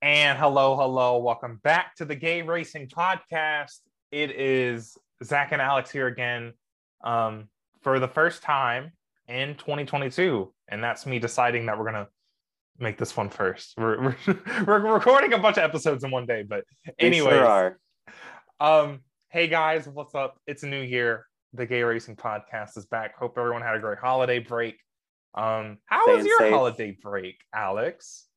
And hello, hello, welcome back to the Gay Racing Podcast. It is Zack and Alex here again um, for the first time in 2022. And that's me deciding that we're going to make this one first. We're, we're, we're recording a bunch of episodes in one day, but anyway. Sure are. Um, hey guys, what's up? It's a new year. The Gay Racing Podcast is back. Hope everyone had a great holiday break. Um, how was your safe. holiday break, Alex?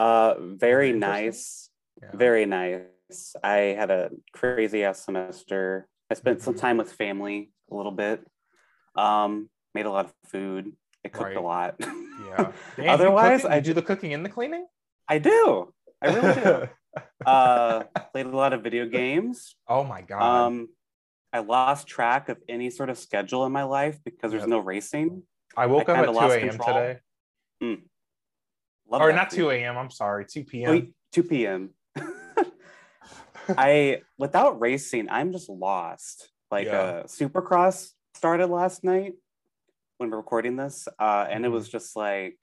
Uh, very nice. Yeah. Very nice. I had a crazy ass semester. I spent some Mhm. time with family a little bit. Um, made a lot of food. I cooked Right. a lot. Yeah. Damn, Otherwise. I do the cooking and the cleaning. I do. I really do. uh, played a lot of video games. oh my god. Um, I lost track of any sort of schedule in my life because there's Yep. no racing. I woke I up at kinda 2 lost a.m. today. Love or not for 2 a.m. I'm sorry, 2 p.m. Wait, 2 p.m. I without racing, I'm just lost. Like Yeah. uh Supercross started last night when we're recording this, uh, and it Mhm. was just like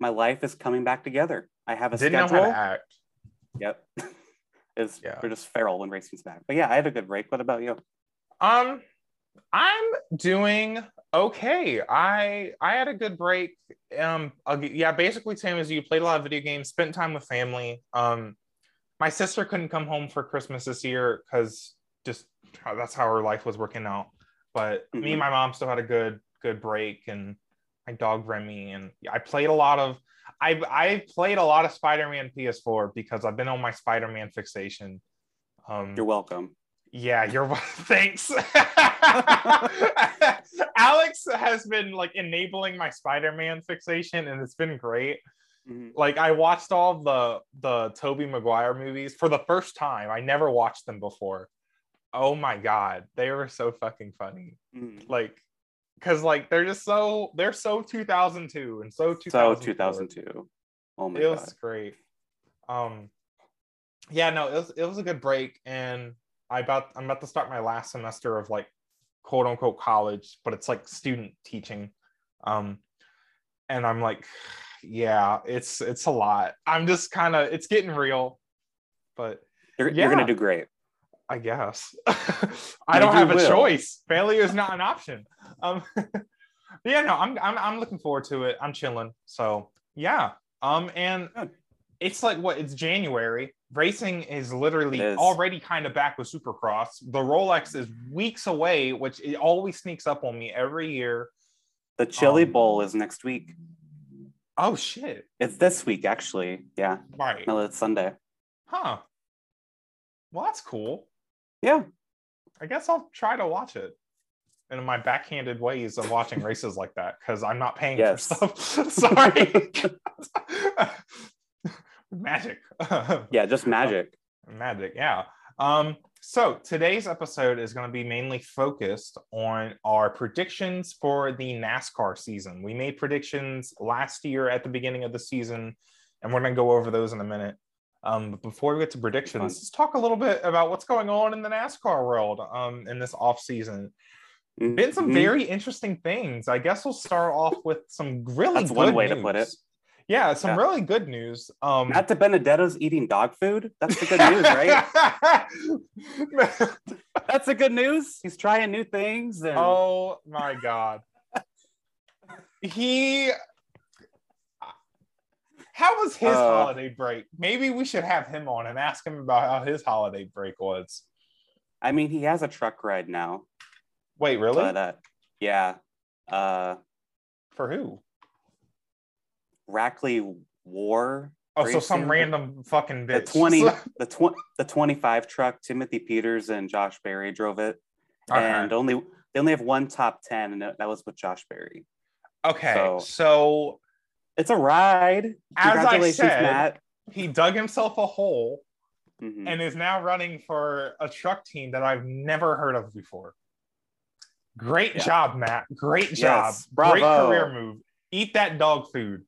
my life is coming back together. I have a Didn't know schedule. how to act. Yep. it's Yeah. we're just feral when racing's back. But yeah, I had a good break. What about you? Um, I'm doing okay. I I had a good break. Um, I'll yeah, basically same as you. Played a lot of video games. Spent time with family. Um, my sister couldn't come home for Christmas this year because just that's how her life was working out. But me Mhm. and my mom still had a good good break, and my dog Remy, and I played a lot of. I I played a lot of Spider-Man PS4 because I've been on my Spider-Man fixation. Um, You're welcome. Yeah, you're thanks. Alex has been like enabling my Spider-Man fixation and it's been great. Mhm. Like I watched all the the Tobey Maguire movies for the first time. I never watched them before. Oh my god, they were so fucking funny. Mhm. Like cuz like they're just so they're so 2002 and so 2004. So 2002. Oh my god. it was great. Um, yeah, no, it was it was a good break, and I about I'm about to start my last semester of like quote unquote college, but it's like student teaching. Um, and I'm like, yeah, it's it's a lot. I'm just kind of it's getting real, but You're, yeah. you're gonna do great. I guess I don't have a will. choice. Failure is not an option. Um, yeah, no, I'm, I'm I'm looking forward to it. I'm chilling. So yeah. Um, and. It's like what it's January. Racing is literally It is. already kind of back with Supercross. The Rolex is weeks away, which it always sneaks up on me every year. The Chili Um, Bowl is next week. Oh shit! It's this week, actually. Yeah. Right? No, it's Sunday. Huh? Well, that's cool. Yeah. I guess I'll try to watch it in my backhanded ways of watching races like that because I'm not paying Yes. for stuff. Sorry. Magic. Yeah, just magic. Magic, yeah. Um, so today's episode is going to be mainly focused on our predictions for the NASCAR season. We made predictions last year at the beginning of the season, and we're going to go over those in a minute. Um, but before we get to predictions, let's talk a little bit about what's going on in the NASCAR world um, in this off season. Been some Mhm. very interesting things. I guess we'll start off with some really That's good one way to put it. Yeah, some Yeah. really good news. Um, Matt DiBenedetto's eating dog food. That's the good news, right? That's the good news. He's trying new things. And oh my god. He how was his Uh, holiday break? Maybe we should have him on and ask him about how his holiday break was. I mean, he has a truck ride now. Wait, really? But uh, yeah, uh, For who? Rackley War. Oh, so some random fucking The twenty, the twenty, the twenty-five truck. Timothy Peters and Josh Berry drove it, Okay. and only they only have one top ten, and that was with Josh Berry. Okay, so- so It's a ride. As I said- Matt. he dug himself a hole Mhm. and is now running for a truck team that I've never heard of before. Great Yeah. job, Matt. Great job. Yes, Great career move. Eat that dog food.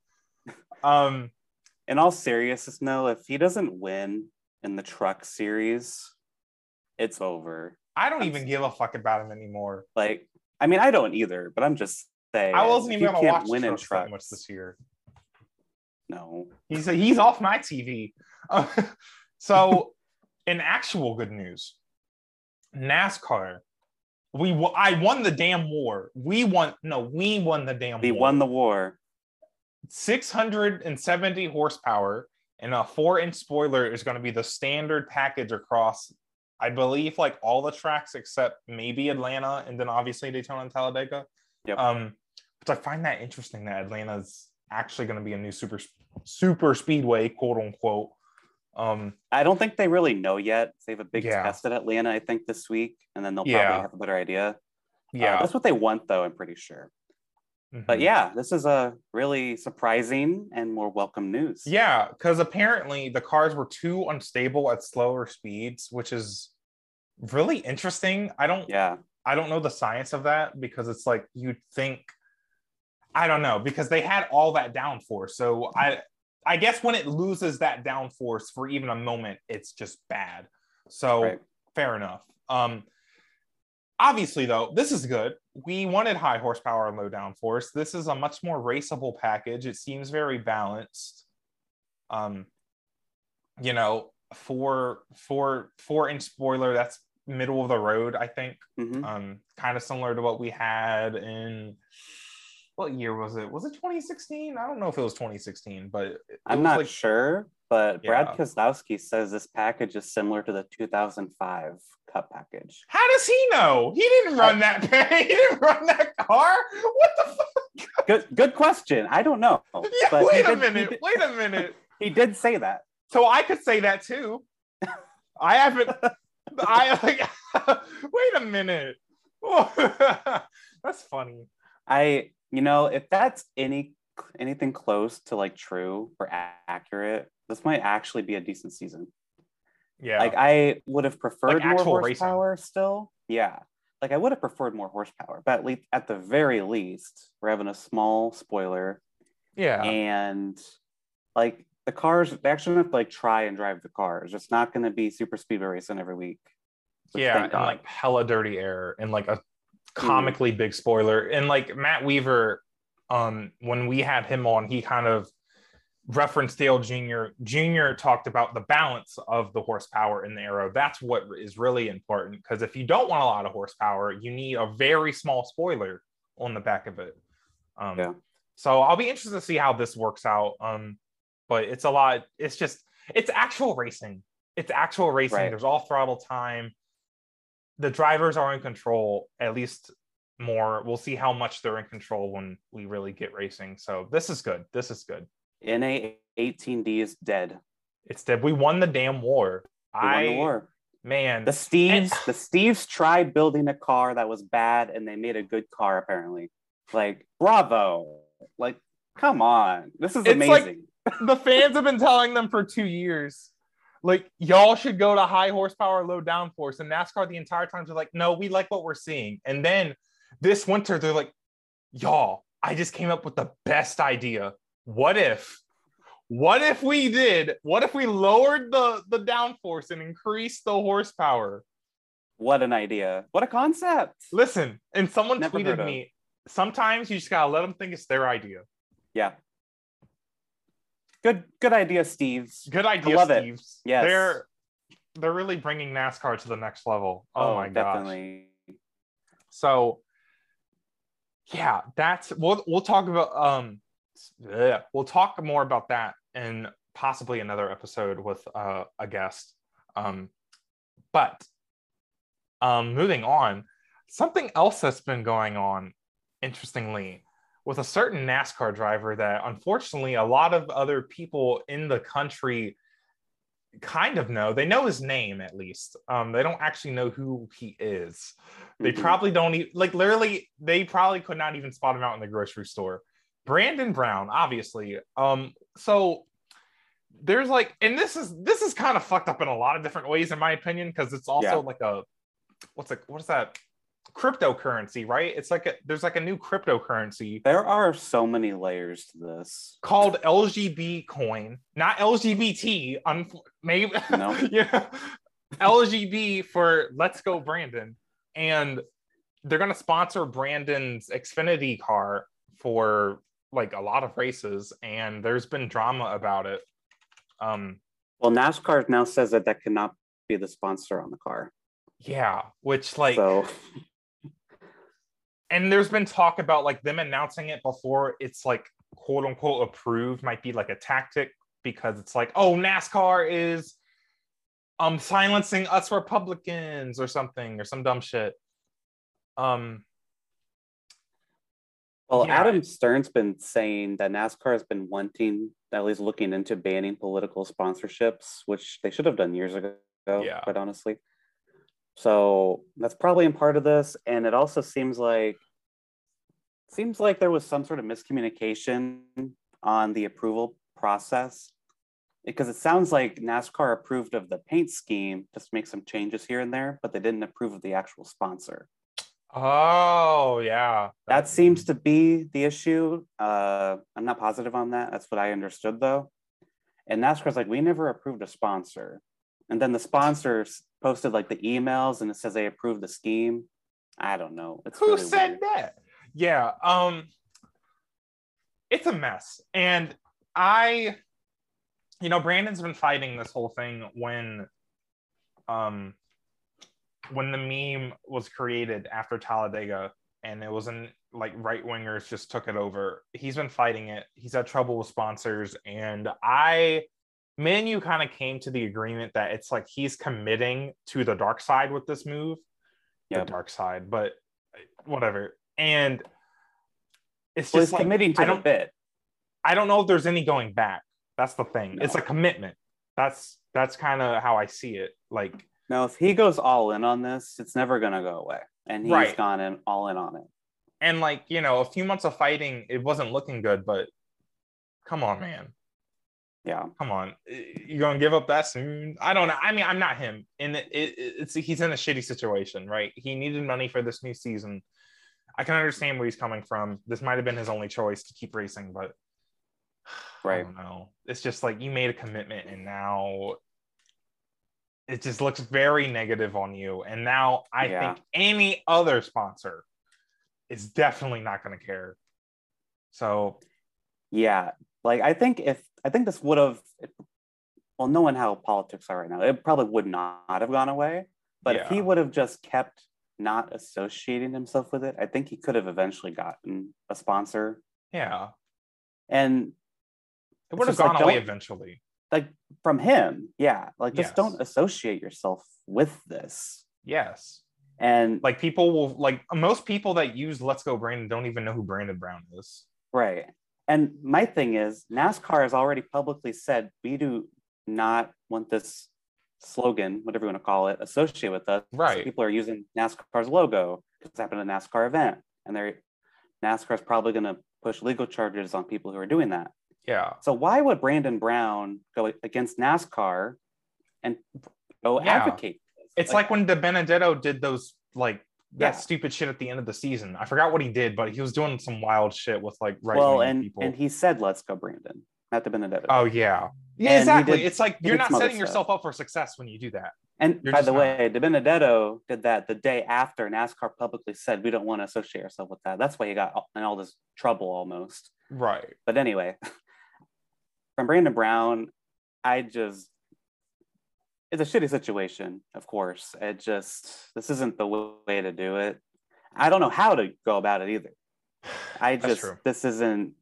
Um, in all seriousness, no, if he doesn't win in the truck series, it's over. I don't even give a fuck about him anymore. Like, I mean, I don't either, but I'm just saying. I wasn't even gonna can't watch win in trucks that much this year. No. He's he's off my TV. Uh, so, in actual good news, NASCAR, we wo- I won the damn war. We won. No, we won the damn. We war. won the war. 670 horsepower and a four inch spoiler is going to be the standard package across, I believe, like all the tracks except maybe Atlanta and then obviously Daytona and Talladega. Yep. Um, but I find that interesting that Atlanta's actually going to be a new super super speedway, quote unquote. Um, I don't think they really know yet. They have a big Yeah. test at Atlanta, I think, this week, and then they'll Yeah. probably have a better idea. Uh, yeah, that's what they want, though. I'm pretty sure. But Mhm. yeah, this is a really surprising and more welcome news. Yeah, because apparently the cars were too unstable at slower speeds, which is really interesting. I don't Yeah. I don't know the science of that because it's like you'd think I don't know because they had all that downforce. So I I guess when it loses that downforce for even a moment, it's just bad. So Right. fair enough. Um obviously though, this is good. We wanted high horsepower and low downforce. This is a much more raceable package. It seems very balanced. Um you know, four four four inch spoiler, that's middle of the road, I think Mhm. um, kind of similar to what we had in what year was it? Was it 2016? I don't know if it was 2016, but I'm not like, sure, but Brad Keselowski says this package is similar to the 2005 Cup package. How does he know? He didn't run that. he didn't run that car. What the fuck? Good, good question. I don't know. Yeah, but wait a did- minute. did- Wait a minute. He did say that. So I could say that too. I haven't. I like. wait a minute. That's funny. I, you know, if that's any anything close to like true or a- accurate, this might actually be a decent season. Yeah. Like I would have preferred Like more actual racing. horsepower still. Yeah. Like I would have preferred more horsepower, but at least at the very least, we're having a small spoiler yeah. and like the cars they actually have to like try and drive the cars. It's not gonna be super speedway racing every week. yeah, and like hella dirty air and like a Mm-hmm. comically big spoiler. And like Matt Weaver, um, when we had him on, he kind of referenced Dale Jr. Jr. talked about the balance of the horsepower in the aero. That's what is really important because if you don't want a lot of horsepower, you need a very small spoiler on the back of it. Um, Yeah. So I'll be interested to see how this works out. Um, but it's a lot. It's just it's actual racing. It's actual racing. Right. There's all throttle time. The drivers are in control, at least more. We'll see how much they're in control when we really get racing. So this is good. This is good. NA 18D is dead. It's dead. we won the damn war. We I won the war. man, The Steves, the Steves tried building a car that was bad and they made a good car apparently. Like, bravo. Like, come on. This is It's like- amazing. the fans have been telling them for two years. Like y'all should go to high horsepower, low downforce. And NASCAR the entire time they're like, no, we like what we're seeing. And then this winter they're like, y'all, I just came up with the best idea. What if, what if we did? What if we lowered the the downforce and increased the horsepower? what an idea. What a concept. Listen, and someone Never tweeted me. Sometimes you just gotta let them think it's their idea. Yeah. Good good idea, Steves. Good idea, love it. Steves. Yes. They're they're really bringing NASCAR to the next level. Oh, my gosh. definitely. So yeah, that's we'll we'll talk about um yeah, we'll talk more about that in possibly another episode with uh, a guest. Um but um moving on, something else that's been going on interestingly with a certain NASCAR driver that unfortunately a lot of other people in the country kind of know. They know his name at least. Um, they don't actually know who he is. They Mhm. probably don't even like literally. They probably could not even spot him out in the grocery store. Brandon Brown, obviously. Um, so there's like, and this is this is kind of fucked up in a lot of different ways, in my opinion, because it's also Yeah. like a what's like what is that cryptocurrency, right? It's like a, there's like a new cryptocurrency There are so many layers to this. called LGB coin, not LGBT. Un- maybe No. yeah, LGB for Let's Go Brandon, and they're gonna sponsor Brandon's Xfinity car for like a lot of races, and there's been drama about it. Um, Well, NASCAR now says that that cannot be the sponsor on the car. yeah, which like, so and there's been talk about like them announcing it before it's like quote unquote approved might be like a tactic because it's like, oh, NASCAR is um silencing us Republicans or something or some dumb shit. Um, Well, Yeah. Adam Stern's been saying that NASCAR has been wanting, at least looking into banning political sponsorships, which they should have done years ago, Yeah. quite honestly. So that's probably in part of this. And it also seems like seems like there was some sort of miscommunication on the approval process. Because it sounds like NASCAR approved of the paint scheme, just make some changes here and there, but they didn't approve of the actual sponsor. Oh yeah, That seems to be the issue. Uh, I'm not positive on that. That's what I understood though. And NASCAR's like, we never approved a sponsor. And then the sponsors posted like the emails and it says they approved the scheme. I don't know. It's who really said weird. that yeah um it's a mess and i you know brandon's been fighting this whole thing when um when the meme was created after talladega and it wasn't like right wingers just took it over he's been fighting it he's had trouble with sponsors and i me and you kind of came to the agreement that it's like he's committing to the dark side with this move Yeah. the dark side but uh, whatever and it's Well, just like, committing to I don't, bit. I don't know if there's any going back. That's the thing. It's a commitment. That's that's kind of how I see it. Like, No, if he goes all in on this, it's never gonna go away. And he's Right. gone in all in on it. and like you know, a few months of fighting, it wasn't looking good. But come on, man, Yeah. come on, you're gonna give up that soon? I don't know. I mean, I'm not him, and it, it, it's he's in a shitty situation, right? He needed money for this new season. I can understand where he's coming from. This might have been his only choice to keep racing, but I Right. don't know. It's just like you made a commitment and now it just looks very negative on you. And now I Yeah. think any other sponsor is definitely not going to care. So Yeah, like I think if I think this would have, well, knowing how politics are right now, it probably would not have gone away. But if he would have just kept not associating himself with it, I think he could have eventually gotten a sponsor. yeah, And it would have just like, gone away eventually. Like from him, yeah, like just Yes. don't associate yourself with this. Yes. And Like people will like most people that use Let's Go Brandon don't even know who Brandon Brown is. Right. And my thing is, NASCAR has already publicly said we do not want this slogan, whatever you want to call it, associated with us. Right. People are using NASCAR's logo. It's happened at a NASCAR event, and they're NASCAR's probably going to push legal charges on people who are doing that. Yeah. So why would Brandon Brown go against NASCAR and go Yeah. advocate? this? It's like, when DiBenedetto did those like that Yeah. stupid shit at the end of the season. I forgot what he did, but he was doing some wild shit with like right well, and people. and he said, "Let's go, Brandon." Not the Benedetto. oh yeah, yeah, And exactly. did- it's like you're not setting yourself up for success when you do that. And You're by the not. way, DiBenedetto did that the day after NASCAR publicly said we don't want to associate ourselves with that. That's why he got in all this trouble almost. Right. But anyway, from Brandon Brown, I just it's a shitty situation, of course. It just this isn't the way to do it. I don't know how to go about it either. I just this isn't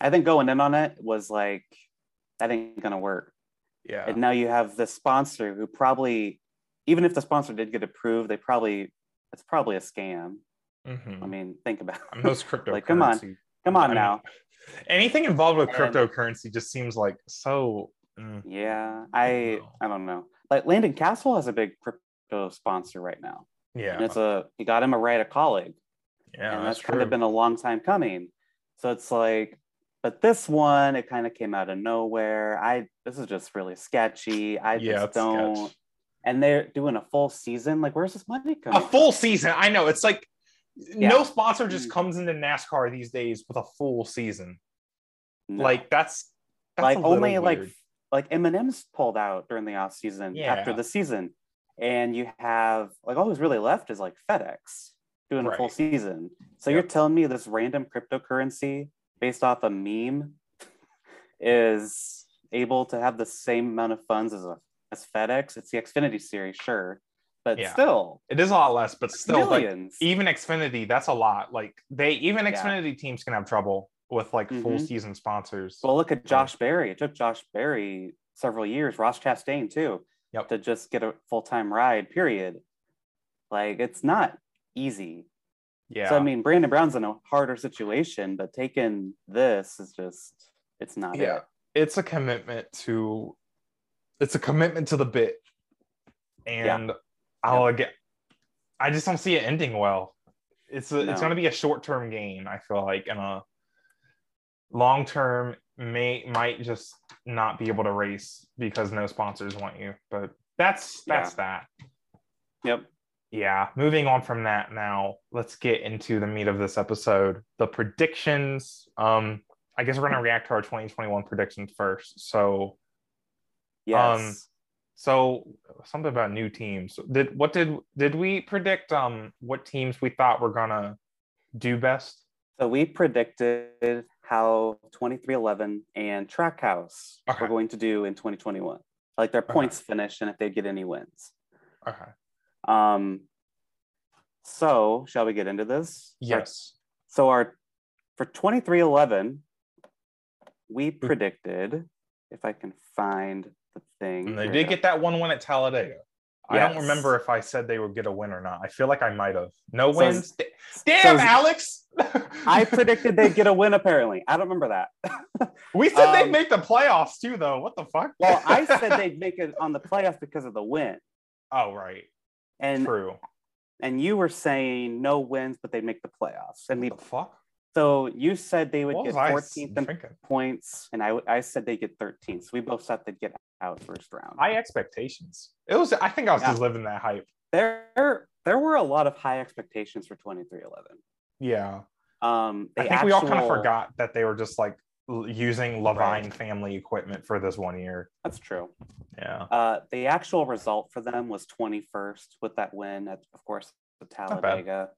I think going in on it was like that ain't gonna work. Yeah. And now you have the sponsor who probably, even if the sponsor did get approved, they probably it's probably a scam. Mhm. I mean, think about And those it. cryptocurrency. like, come on, come I on mean, now. Anything involved with And- cryptocurrency just seems like so. mm, Yeah, I. I don't know. Like Landon Cassill has a big crypto sponsor right now, yeah. and it's a he got him a right a Kaulig, yeah. and that's that's kind of been a long time coming. So it's like, but this one it kind of came out of nowhere. I this is just really sketchy. I yeah. just don't. sketch. And they're doing a full season. Like, where's this money coming? A full season. I know. It's like Yeah. no sponsor just Mm. comes into NASCAR these days with a full season. No. Like that's, that's like only like weird. like M&M's pulled out during the off season after the season, and you have like all who's really left is like FedEx doing a full season. So Yep. you're telling me this random cryptocurrency based off a meme is able to have the same amount of funds as a as FedEx. It's the Xfinity series, sure, but Yeah. still It is a lot less, but still, like even Xfinity, that's a lot. Like they even Yeah. Xfinity teams can have trouble with like full Mhm. season sponsors. well, look at Josh Berry. It took Josh Berry several years. Ross Chastain too, Yep. to just get a full time ride. Period. Like it's not easy. yeah. So I mean, Brandon Brown's in a harder situation, but taking this is just it's not yeah. it. It's a commitment to it's a commitment to the bit. And I'll get I just don't see it ending well. It's a, it's going to be a short-term gain, I feel like, and a long-term may might just not be able to race because no sponsors want you. But that's that's that. Yep. yeah moving on from that now let's get into the meat of this episode the predictions um i guess we're going to react to our 2021 predictions first so Yes. So something about new teams. Did what did did we predict um what teams we thought were gonna do best? So we predicted how 2311 and Trackhouse Okay. were going to do in 2021, like their points finish and if they'd get any wins. okay. Um, so shall we get into this? yes. So our for 2311, we predicted, if I can find thing. and they did get that one win at talladega i don't remember if i said they would get a win or not i feel like i might have no So- wins damn so- alex I predicted they'd get a win. Apparently, I don't remember that. We said they'd Um, make the playoffs too, though. What the fuck? well, I said they'd make it on the playoffs because of the win, oh, right. and True. and you were saying no wins, but they'd make the playoffs. And we, What the fuck? So you said they would What get 14th points, and I I said they get 13th. So we both thought they'd get out first round. High expectations. It was. I think I was Yeah. just living that hype. there there were a lot of high expectations for 2311. Yeah. Um, I think we all kind of forgot that they were just like using Leavine Right. family equipment for this one year. That's true. Yeah. Uh, the actual result for them was 21st with that win at, of course, the. Talladega.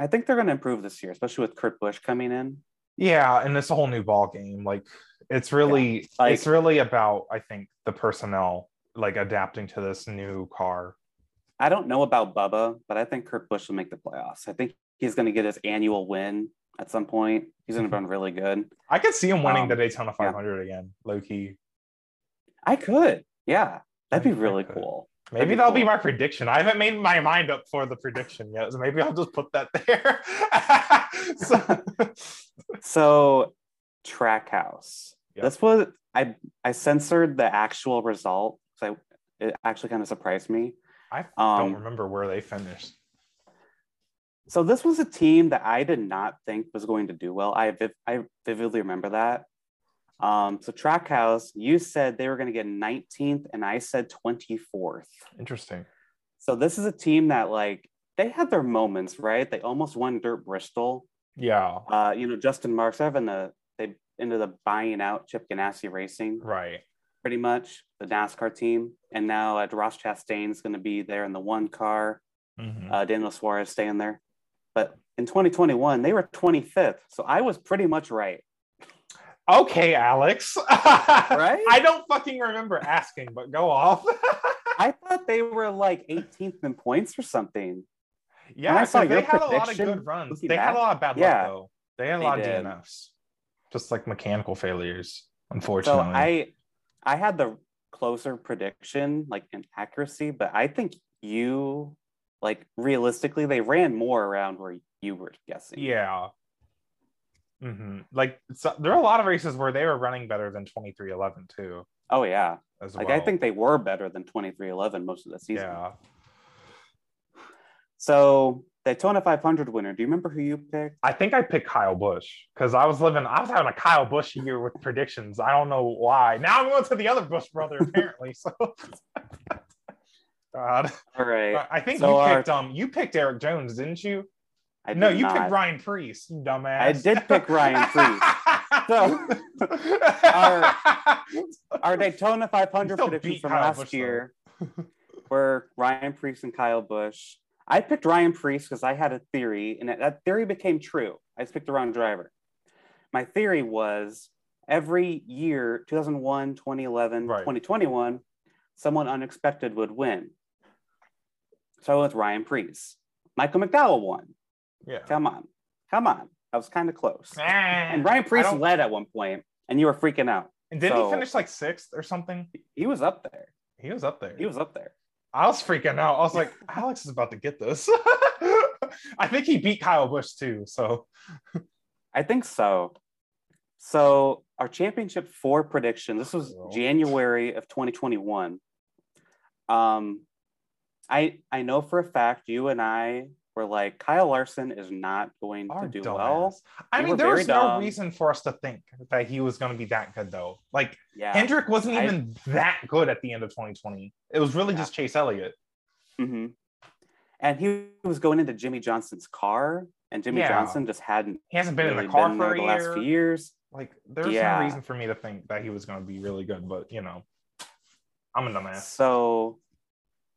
I think they're going to improve this year, especially with Kurt Busch coming in. Yeah, and it's a whole new ball game. Like it's really, Like- it's really about I think the personnel like adapting to this new car. I don't know about Bubba, but I think Kurt Busch will make the playoffs. I think he's going to get his annual win at some point. He's going to run really good. I could see him winning Um, the Daytona yeah. 500 again, low key. I could. Yeah. That'd be really cool. Maybe be that'll be my prediction. I haven't made my mind up for the prediction yet, so maybe I'll just put that there. so, So, Trackhouse. Yep. This was I I censored the actual result because I it actually kind of surprised me. I Um, don't remember where they finished. So this was a team that I did not think was going to do well. I viv- I vividly remember that. Um, so Trackhouse, you said they were going to get 19th, and I said 24th. Interesting. So this is a team that like they had their moments, right? They almost won Dirt Bristol. Yeah, Uh, you know, Justin Marks having the they ended up buying out Chip Ganassi Racing, right. pretty much the NASCAR team, and now uh, Ross Chastain is going to be there in the one car. Mhm. uh, Daniel Suarez staying there. But in 2021, they were 25th. So I was pretty much right. Okay, Alex. Right? I don't fucking remember asking, but go off. I thought they were like 18th in points or something. yeah, I saw they had a lot of good runs. They had a lot of bad yeah, luck though. They had a lot of did. DNFs, just like mechanical failures. So Unfortunately, I I had the closer prediction, like in accuracy, but I think you like realistically they ran more around where you were guessing. Yeah. Hmm Like so, there are a lot of races where they were running better than 2311 too, Oh yeah. as Like well. I think they were better than 2311 most of the season. yeah. So Daytona 500 winner. Do you remember who you picked? I think I picked Kyle Busch because I was living, I was having a Kyle Busch year with predictions. I don't know why. Now I'm going to the other Busch brother apparently. So, God, All right. I think So you our- picked um, you picked Erik Jones, didn't you? I no, you not. picked Ryan Preece, you dumbass. I did pick Ryan Preece. So, our- Our Daytona 500 still predictions from Kyle last though. year were Ryan Preece and Kyle Busch. I picked Ryan Preece because I had a theory, and that- that theory became true. I just picked the wrong driver. my theory was every year 2001 2011 Right. 2021 someone unexpected would win so I went with ryan preece michael mcdowell won Yeah. come on come on i was kind of close and And ryan preece led at one point and you were freaking out And didn't so- he finish like sixth or something? he was up there He was up there. he was up there I was freaking out. I was like, Alex is about to get this. I think he beat Kyle Busch too. So I think so. So our championship four prediction. This was January of 2021. Um, I I know for a fact you and I were like Kyle Larson is not going to do dumbass. well. I mean, there was no dumb. reason for us to think that he was going to be that good, though. Like Yeah. Hendrick wasn't I- even that good at the end of 2020. It was really Yeah. just Chase Elliott. hmm And he was going into Jimmie Johnson's car, and Jimmie Yeah. Johnson just hadn't He hasn't been really in the car for there the year. last few years. Like, there's Yeah. no reason for me to think that he was going to be really good. But you know, I'm a dumbass. So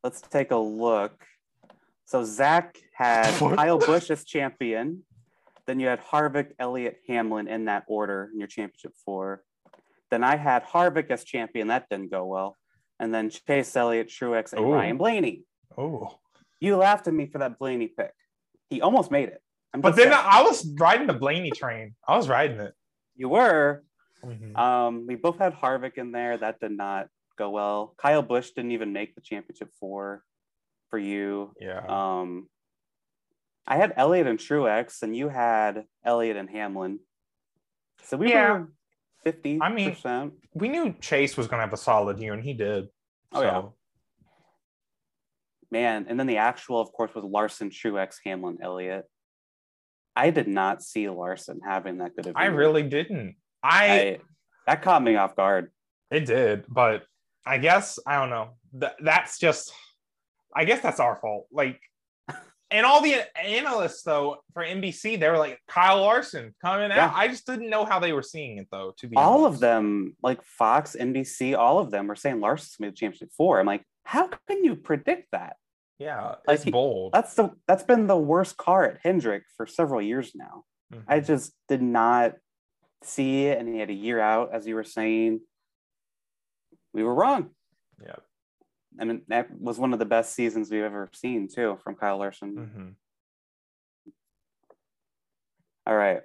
let's take a look. So Zack had What? Kyle Busch as champion. Then you had Harvick, Elliott, Hamlin in that order in your championship four. Then I had Harvick as champion. That didn't go well. And then Chase Elliott, Truex, and Ooh. Ryan Blaney. Oh, You laughed at me for that Blaney pick. He almost made it. I'm but then saying. I was riding the Blaney train. I was riding it. you were. Mhm. Um, we both had Harvick in there. That did not go well. Kyle Busch didn't even make the championship four for you. yeah. Um, I had Elliott and Truex, and you had Elliott and Hamlin. So we Yeah. were fifty. I mean- we knew Chase was going to have a solid year, and he did. Oh, so, yeah. man. And then the actual, of course, was Larson, Truex, Hamlin, Elliott. I did not see Larson having that good of. a I year. really didn't. I, I that caught me off guard. it did, but I guess I don't know. That that's just. I guess that's our fault. Like, and all the analysts though for NBC, they were like Kyle Larson coming Yeah. out. I just didn't know how they were seeing it though. To be All honest. of them, like Fox, NBC, all of them were saying Larson's made the championship four. I'm like, how can you predict that? yeah, Like, it's he- bold. That's the that's been the worst car at Hendrick for several years now. Mhm. I just did not see it, and he had a year out, as you were saying. We were wrong. yeah. I mean, that was one of the best seasons we've ever seen, too, from Kyle Larson. Mhm. All right.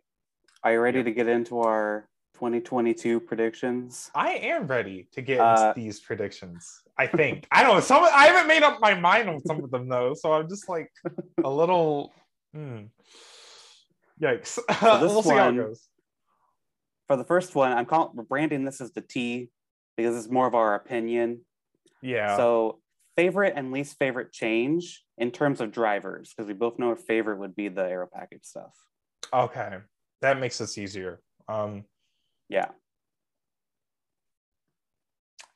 Are you ready Yeah. to get into our 2022 predictions? I am ready to get Uh, into these predictions. I think I don't know. Some I haven't made up my mind on some of them though, so I'm just like a little. hmm. Yikes! we'll see how it goes. For the first one, I'm calling we're branding this as the T because it's more of our opinion. Yeah. So, favorite and least favorite change in terms of drivers, because we both know our favorite would be the aero package stuff. okay, that makes this easier. Um, Yeah.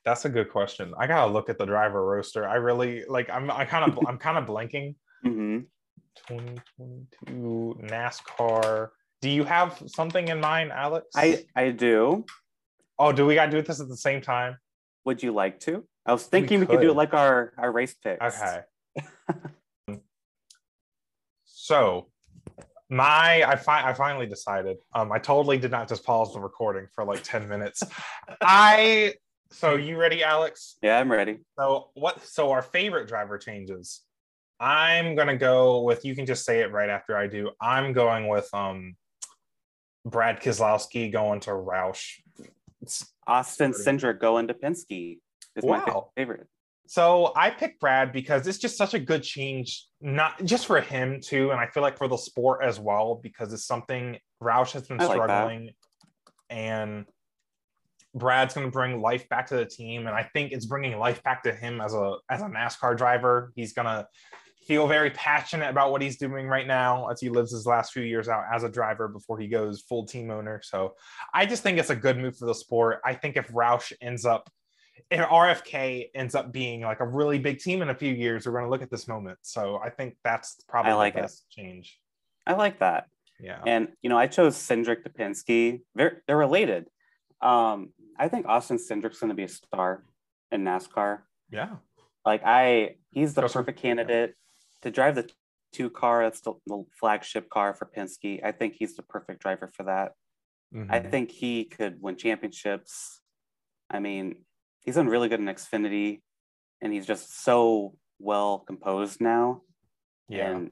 that's a good question. I gotta look at the driver roster. I really like. I'm. I kind of. I'm kind of blanking. hmm 2022 NASCAR. Do you have something in mind, Alex? I I do. Oh, do we gotta do this at the same time? Would you like to? I was thinking we, could do could. it like our our race picks. Okay. so my I fi- I finally decided. Um I totally did not just pause the recording for like 10 minutes. I so you ready, Alex? Yeah, I'm ready. So what so our favorite driver changes. I'm gonna go with you can just say it right after I do. I'm going with um Brad Keselowski going to Roush. Austin Cindric going to Penske my Wow. favorite. So I picked Brad because it's just such a good change, not just for him too, and I feel like for the sport as well, because it's something Roush has been I like struggling, and Brad's going to bring life back to the team, and I think it's bringing life back to him as a as a NASCAR driver. He's going to feel very passionate about what he's doing right now as he lives his last few years out as a driver before he goes full team owner. So I just think it's a good move for the sport. I think if Roush ends up if RFK ends up being like a really big team in a few years, we're going to look at this moment. So I think that's probably I like the it. best change. I like that. Yeah. And you know, I chose Cindric to Penske. They're they're related. Um, I think Austin Cindric's going to be a star in NASCAR. Yeah. Like I, he's the perfect candidate to drive the two car. That's the, the flagship car for Penske. I think he's the perfect driver for that. I Mhm. think he could win championships. I mean, he's done really good in Xfinity, and he's just so well composed now. yeah. And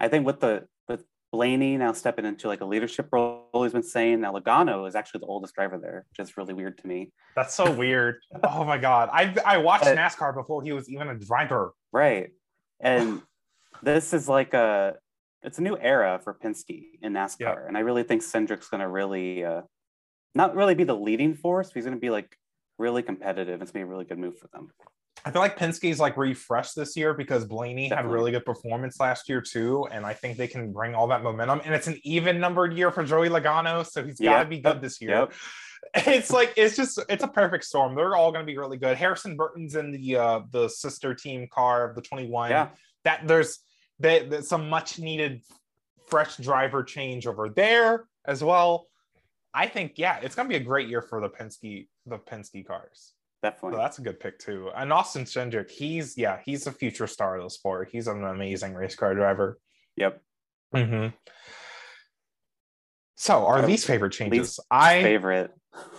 I think with the with Blaney now stepping into like a leadership role, he's been saying now Logano is actually the oldest driver there, which is really weird to me. That's so weird. Oh my god. I I watched But- NASCAR before he was even a driver. Right. And this is like a it's a new era for Penske in NASCAR. Yeah. And I really think Cindric's gonna really uh not really be the leading force, but he's gonna be like really competitive. It's gonna be a really good move for them. I feel like Penske's like refreshed this year because Blaney had Definitely. really good performance last year too, and I think they can bring all that momentum. And it's an even numbered year for Joey Logano, so he's got to Yep. be good this year. Yep. It's like it's just it's a perfect storm. They're all going to be really good. Harrison Burton's in the uh the sister team car of the 21. Yeah. That there's they, there's some much needed fresh driver change over there as well. I think yeah, it's going to be a great year for the Penske the Penske cars. So that's a good pick too. And Austin Cindric, he's yeah, he's a future star of the sport. He's an amazing race car driver. Yep. Mm-hmm. So our least favorite changes. least I Favorite.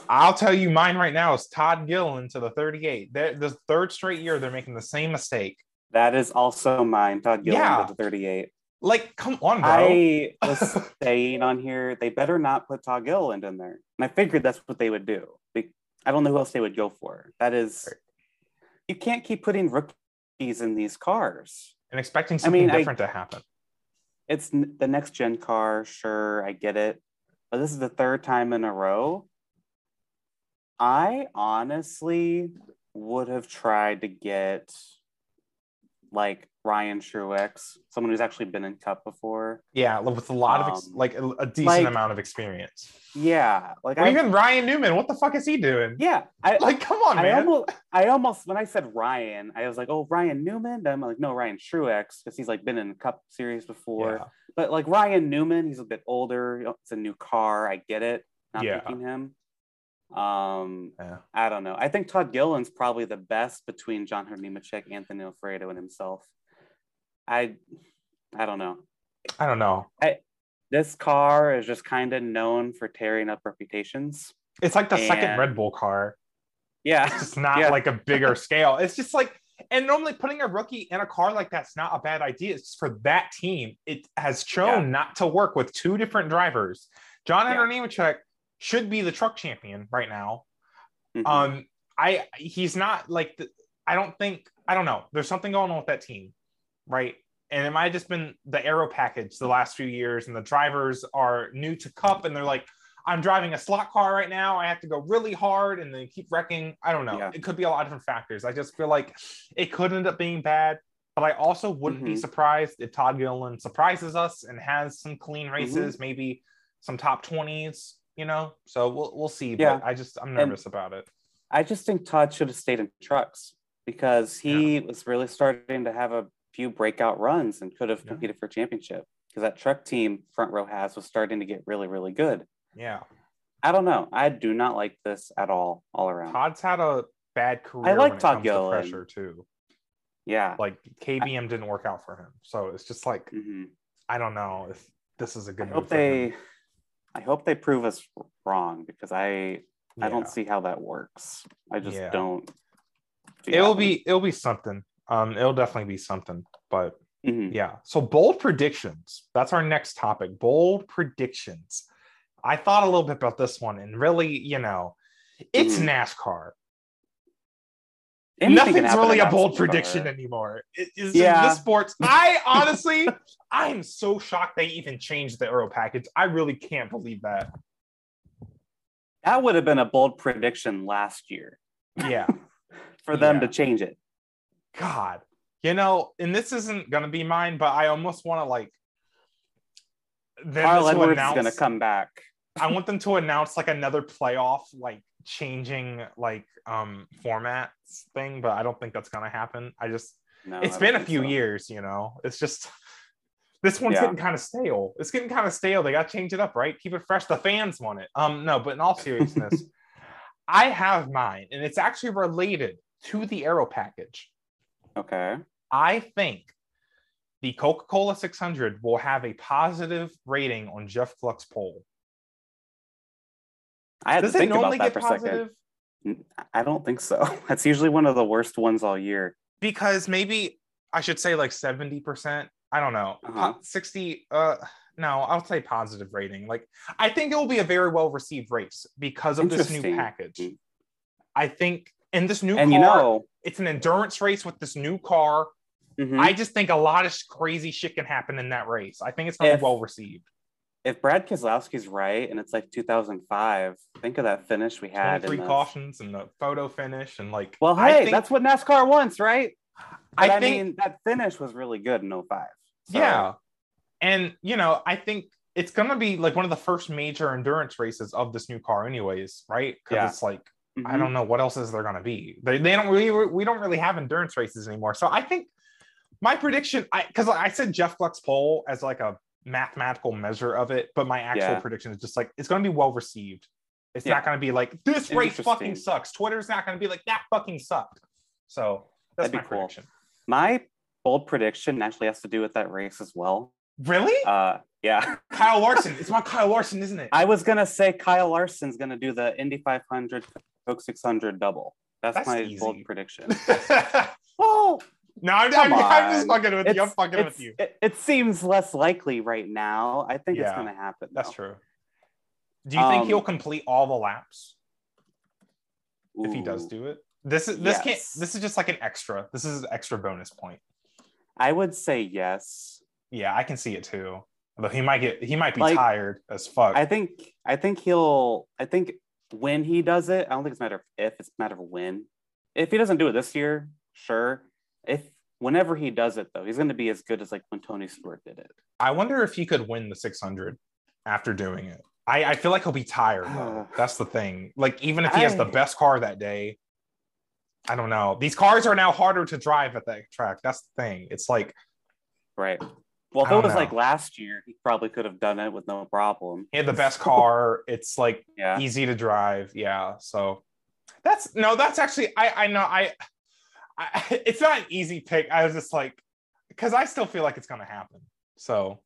I'll tell you mine right now is Todd Gilliland to the 38. They're, the third straight year they're making the same mistake. That is also mine. Todd Gilliland Yeah. to the 38. Like, come on, bro. I was saying on here, they better not put Todd Gilliland in there. And I figured that's what they would do. I don't know who else they would go for. That is, you can't keep putting rookies in these cars. and expecting something mean, I- different to happen. It's the next gen car, sure, I get it. But this is the third time in a row. I honestly would have tried to get like Ryan Truex, someone who's actually been in Cup before. Yeah, with a lot of ex- Um, like a, a decent like- amount of experience. Yeah, like Or I, even Ryan Newman. What the fuck is he doing? yeah, I, Like, come on, I man. almost, I almost, when I said Ryan, I was like, oh, Ryan Newman. Then I'm like, no, Ryan Truex, because he's like been in Cup Series before. Yeah. But like Ryan Newman, he's a bit older. It's a new car. I get it. Not Yeah. picking him. Um, Yeah. I don't know. I think Todd Gilliland's probably the best between John Hunter Nemechek, Anthony Alfredo, and himself. I, I don't know. I don't know. I, This car is just kind of known for tearing up reputations. It's like the second Red Bull car. Yeah, It's just not Yeah. like a bigger scale. It's just like, and normally putting a rookie in a car like that's not a bad idea. It's just for that team. It has shown Yeah. not to work with two different drivers. John Yeah. Nemechek should be the truck champion right now. Mhm. Um, I he's not like the, I don't think I don't know. There's something going on with that team, right? And it might have just been the aero package the last few years, and the drivers are new to Cup, and they're like, "I'm driving a slot car right now. I have to go really hard, and they keep wrecking." I don't know. Yeah. It could be a lot of different factors. I just feel like it could end up being bad, but I also wouldn't be Mhm. surprised if Todd Gilliland surprises us and has some clean Mm-hmm. races, maybe some top twenties. You know, so we'll we'll see. Yeah. But I just I'm nervous about it. I just think Todd should have stayed in trucks because he was really starting to have a few breakout runs and could have Yeah. competed for championship because that truck team front row has was starting to get really, really good. Yeah. I don't know. I do not like this at all, all around. Todd's had a bad career. I like when Todd comes to pressure too. yeah. Like KBM didn't work out for him, so it's just like Mhm. I don't know if this is a good. hope move for him. I hope they prove us wrong because I, I don't see how that works. I just Yeah. don't. It'll be it'll be something. Um, it'll definitely be something. But Mhm. yeah, so bold predictions. That's our next topic. Bold predictions. I thought a little bit about this one, and really, you know, it's Mhm. NASCAR. Nothing's really a bold prediction anymore. It is Yeah. the sports. I honestly, I'm so shocked they even changed the Aero package. I really can't believe that. That would have been a bold prediction last year Yeah. for them Yeah. to change it. God. You know, and this isn't gonna be mine, but I almost want to like them Carl Edwards announce, is going to come back. I want them to announce like another playoff, like changing like um formats thing, but I don't think that's gonna happen. I just No, it's I been a few so. years, you know. It's just this one's Yeah. getting kind of stale. It's getting kind of stale. They got to change it up, right? Keep it fresh. The fans want it. Um, no, but in all seriousness, I have mine, and it's actually related to the Aero package. Okay. I think the Coca-Cola 600 will have a positive rating on Jeff Gluck's poll. I had Does to it think about that get for a second. positive? I don't think so. That's usually one of the worst ones all year. Because maybe I should say like 70%. I don't know. Uh-huh. 60 uh no, I'll say positive rating. Like I think it will be a very well received race because of this new package. I think in this new And car, you know, it's an endurance race with this new car. mhm, I just think a lot of crazy shit can happen in that race. I think it's going to be well received. If Brad Keselowski's right and it's like 2005, think of that finish we had. Three cautions and the photo finish and like Well, hey, think, that's what NASCAR wants, right? I I, think mean, that finish was really good in 05. So, yeah. And you know, I think it's gonna be like one of the first major endurance races of this new car, anyways, right? Because Yeah. it's like I mhm. don't know what else is there gonna be. They, they don't really we don't really have endurance races anymore. So I think my prediction, I because I said Jeff Gluck's poll as like a mathematical measure of it, but my actual Yeah. prediction is just like it's gonna be well received. It's Yeah. not gonna be like this race fucking sucks. Twitter's not gonna be like that fucking sucked. So that's That'd be my cool. prediction. My bold prediction actually has to do with that race as well. Really? Uh, yeah, Kyle Larson. It's about Kyle Larson, isn't it? I was gonna say Kyle Larson's gonna do the Indy 500 Coke 600 double. That's, That's my easy. bold prediction. well, no, I'm, I'm, I'm just fucking with you. I'm fucking it's- with you. It, it seems less likely right now. I think it's gonna happen. That's true. Do you think Um, he'll complete all the laps if he does do it? This is this can't. This is just like an extra. This is an extra bonus point. I would say yes. Yeah, I can see it too. But he might get. He might be Like, tired as fuck. I think I think he'll I think when he does it, I don't think it's a matter of if, it's a matter of when. If he doesn't do it this year, sure. If whenever he does it though, he's gonna be as good as like when Tony Stewart did it. I wonder if he could win the 600 after doing it. I, I feel like he'll be tired though. That's the thing. Like even if he has the best car that day, I don't know. These cars are now harder to drive at that track. That's the thing. It's like Right. Well, if it was like last year, he probably could have done it with no problem. he had the best car. It's like Yeah. easy to drive. Yeah. So that's no, that's actually I I know I, I it's not an easy pick. I was just like because I still feel like it's gonna happen. So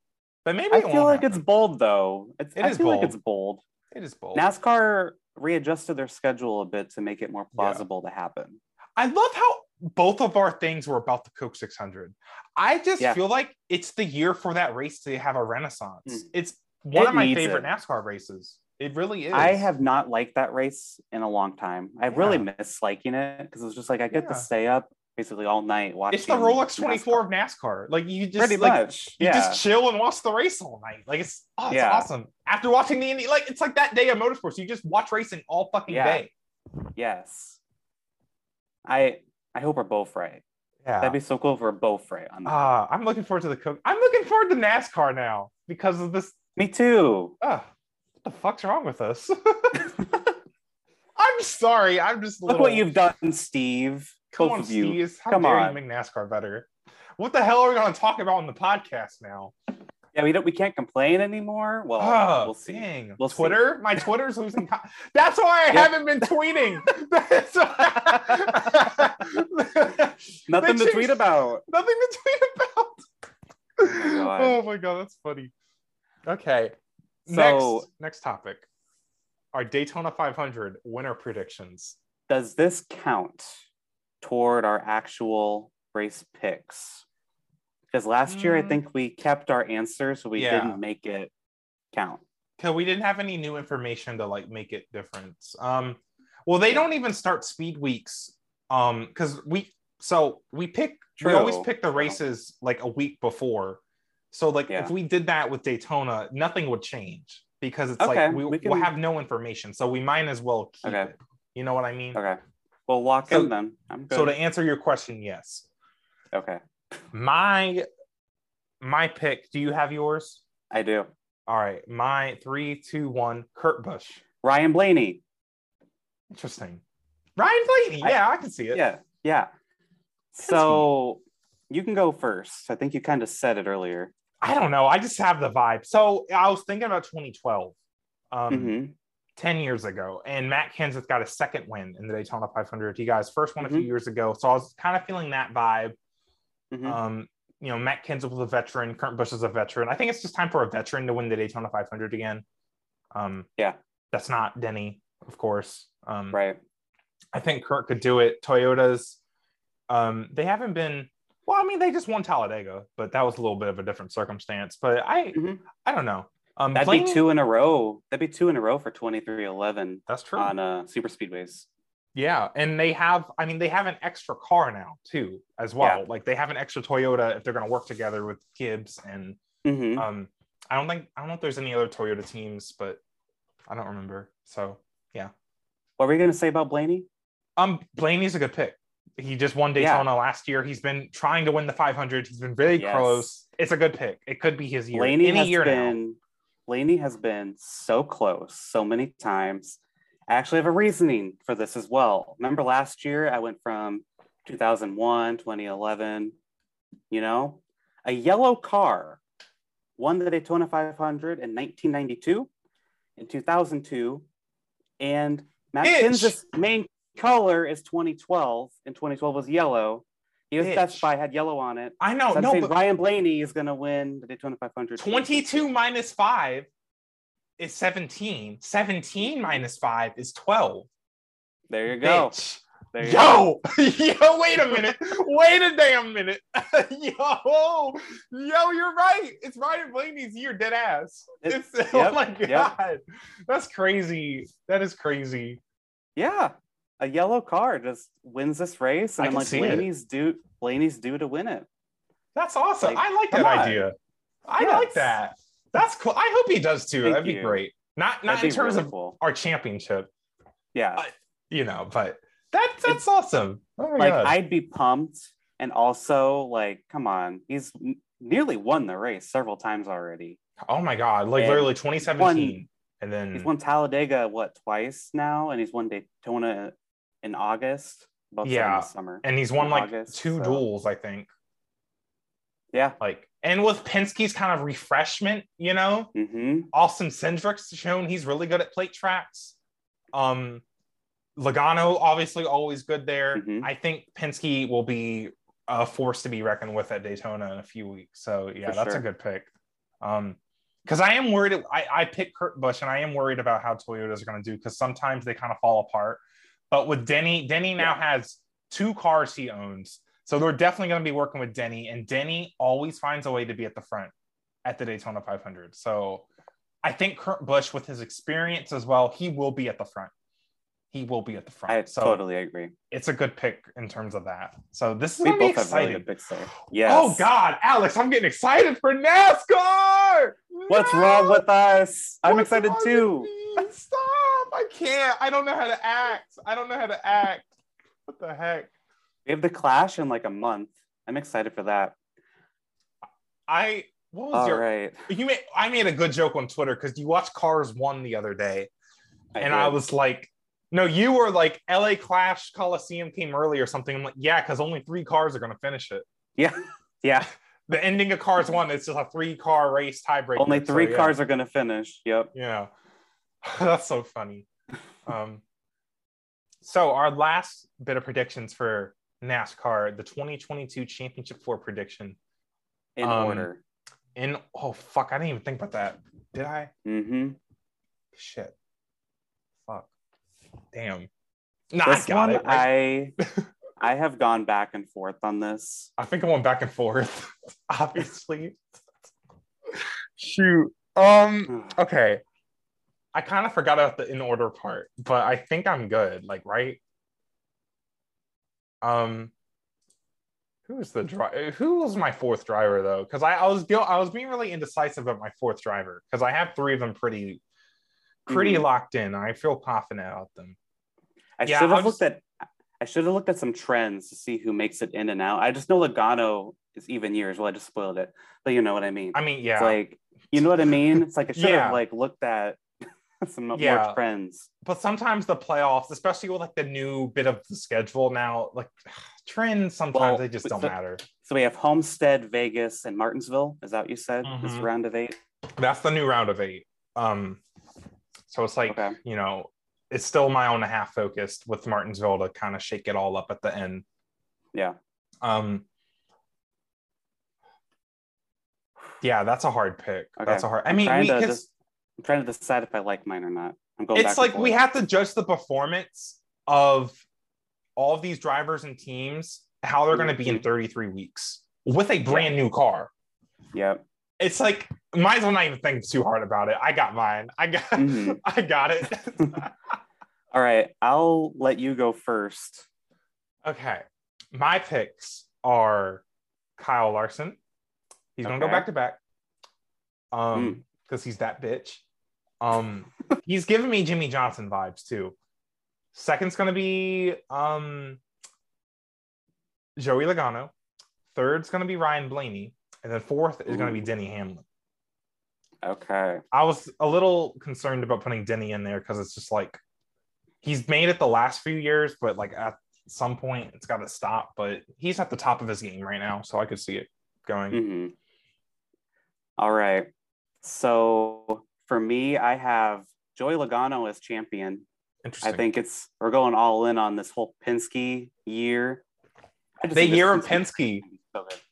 but maybe I feel like happen. it's bold though. It's, It I is feel like bold. it's bold. it is bold. NASCAR readjusted their schedule a bit to make it more Yeah. plausible to happen. I love how both of our things were about the Coke 600. I just Yeah. feel like it's the year for that race to have a renaissance. Mm. It's one It of my favorite it. NASCAR races. It really is. I have not liked that race in a long time. I really miss liking it because it was just like I get to stay up basically all night watching. it's the Rolex 24 NASCAR. of NASCAR. Like you just Pretty like much. you Yeah. just chill and watch the race all night. Like it's oh, it's Yeah. awesome. After watching the Indy, like it's like that day of motorsports. You just watch racing all fucking Yeah. day. yes. I I hope we're both right. Yeah. That'd be so cool if we're both right on that. Ah, I'm looking forward to the cook. I'm looking forward to NASCAR now because of this. Me too. Ah, what the fuck's wrong with us? I'm sorry. I'm just a Look little- what you've done, Steve. Come Both on, of you. Steve. How Come dare on. you make NASCAR better? What the hell are we going to talk about on the podcast now? Yeah, we don't. We can't complain anymore. Well, Oh, we'll see. dang. We'll see. Twitter? My Twitter's losing. Co- That's why I Yeah. haven't been tweeting. That's why- Nothing to tweet about. Nothing to tweet about. Oh my God. Oh my god, that's funny. Okay. So- next, next topic. Our Daytona 500 winner predictions. Does this count toward our actual race picks? Because last year I Mm. think we kept our answer, so we Yeah. didn't make it count. Because we didn't have any new information to like make it different. Um, well, they don't even start speed weeks. Um, because we so we pick we always pick the races like a week before. So like Yeah. if we did that with Daytona, nothing would change because it's Okay, like we, we will can- have no information. So we might as well keep Okay. it. You know what I mean? Okay. Well, lock So- in then. I'm good. So to answer your question, yes. okay, My my pick. Do you have yours? I do. All right. My three, two, one. Kurt Busch. Ryan Blaney. Interesting. Ryan Blaney. I- Yeah, I, can see it. Yeah, yeah. So you can go first. I think you kind of said it earlier. I don't know. I just have the vibe. So I was thinking about 2012, um, Mhm. 10 years ago, and Matt Kenseth got a second win in the Daytona 500. He got his first one a few Mhm. years ago. So I was kind of feeling that vibe. Mhm. Um, you know, Matt Kenseth was a veteran. Kurt Busch is a veteran. I think it's just time for a veteran to win the Daytona 500 again. Um, Yeah. That's not Denny. of course. Um, Right. I think Kurt could do it. Toyota's, um, they haven't been. Well, I mean, they just won Talladega, but that was a little bit of a different circumstance. But I, Mhm. I don't know. Um, That'd Blaney- be two in a row. That'd be two in a row for 23XI That's true. on uh, super speedways. Yeah, and they have. I mean, they have an extra car now too, as well. Yeah. Like they have an extra Toyota if they're going to work together with Gibbs and Mhm. um. I don't think I don't know if there's any other Toyota teams, but I don't remember. So yeah. What were you gonna say about Blaney? um, Blaney's a good pick. He just won Daytona last year. He's been trying to win the 500. He's been very Yes. close. It's a good pick. It could be his year. Blaney Any has year now. been Blaney has been so close so many times. I actually have a reasoning for this as well. Remember last year I went from 2001, 2011, you know, a yellow car won the Daytona 500 in 1992, in 2002, and Matt. Kenseth's main color is 2012, and 2012 was yellow. He was Bitch. specified, had yellow on it. I know. So no, but Ryan Blaney is going to win the Daytona 500. 22 minus 5 is 17. 17 minus 5 is 12. There you go. Bitch. There you go. Yo, yo, wait a minute. wait a damn minute. yo, yo, you're right. It's Ryan Blaney's year, dead ass. It- It's, oh my god. yep. That's crazy. That is crazy. Yeah, a yellow car just wins this race, and I I'm can like see it. Blaney's due. Blaney's due to win it. That's awesome. Like, I like that on. idea. I Yes. like that. That's cool. I hope he does too. Thank That'd be great. Not not That'd in terms really of cool. our championship, Yeah, I- you know, but that that's awesome. Oh my like god. I'd be pumped, and also like, come on, he's n- nearly won the race several times already. oh my god. Like And literally 2017. and then He's won Talladega what twice now, and he's won Daytona in August. Both yeah, Yeah, in the summer. and he's won in like August, two so- duels, I think. Yeah. Like, and with Penske's kind of refreshment, you know, hmm Austin Cindric's shown he's really good at plate tracks. Um, Logano obviously always good there. Mhm. I think Penske will be a force to be reckoned with at Daytona in a few weeks. So yeah, For that's sure. a good pick. Um, because I am worried. I, I picked Kurt Busch, and I am worried about how Toyotas are going to do because sometimes they kind of fall apart. But with Denny, Denny now has two cars he owns, so they're definitely going to be working with Denny, and Denny always finds a way to be at the front at the Daytona 500. So I think Kurt Busch, with his experience as well, he will be at the front. He will be at the front. I so totally agree. it's a good pick in terms of that. So this is We going to be both have really exciting. good picks there. Yes. Oh God, Alex, I'm getting excited for NASCAR. What's wrong with us? I'm What's excited too. Stop! I can't. I don't know how to act. I don't know how to act. What the heck? We have the clash in like a month. I'm excited for that. I what was All your right. you made I made a good joke on Twitter because you watched Cars One the other day, and I was like, no, you were like LA Clash Coliseum came early or something. I'm like, yeah, because only three cars are gonna finish it. yeah, yeah. The ending of Cars One, it's just a three car race tiebreaker. Only So, three yeah. cars are gonna finish. Yep. Yeah. That's so funny. Um, so our last bit of predictions for NASCAR, the 2022 Championship Four prediction. In Um, order. In oh fuck, I didn't even think about that. Did I? Mm-hmm. Shit. Fuck. Damn. No, This I got one, it. I, I I have gone back and forth on this. I think I went back and forth. Obviously. Shoot. Um. Okay. I kind of forgot about the in order part, but I think I'm good. Like, right? Um, who's the driver? Who was my fourth driver though? Because I, I was go- I was being really indecisive about my fourth driver because I have three of them pretty, pretty Mhm. locked in. I feel confident about them. I Yeah, should I'll have looked at I should have looked at some trends to see who makes it in and out. I just know Logano is even years. Well, I just spoiled it, but you know what I mean. I mean, yeah, It's like you know what I mean. It's like I should Yeah. have like looked at some more Yeah. trends. but sometimes the playoffs, especially with like the new bit of the schedule now, like trends sometimes Well, they just don't the- matter. So we have Homestead, Vegas, and Martinsville. Is that what you said? This Mhm. round of eight. That's the new round of eight. Um, so it's like Okay. you know, it's still mile and a half focused with Martinsville to kind of shake it all up at the end. Yeah. Um, yeah, that's a hard pick. Okay. That's a hard. I I'm mean, we just- I'm trying to decide if I like mine or not. I'm going. it's like we have to judge the performance of all of these drivers and teams how they're going to be in Mhm. 33 weeks with a brand new car Yep. it's like might as well not even think too hard about it i got mine i got Mhm. i got it All right, I'll let you go first. okay my picks are kyle larson. He's going to go back to back um because he's that bitch. Um he's giving me jimmie johnson vibes too. Second's going to be um joey logano. Third's going to be ryan blaney. And then fourth is going to be denny hamlin. Okay. I was a little concerned about putting Denny in there because it's just like he's made it the last few years, but like at some point it's got to stop. But he's at the top of his game right now, so I could see it going. hmm All right. So for me, I have Joey Logano as champion. I think it's we're going all in on this whole Penske year. The year of Penske- Penske. so good.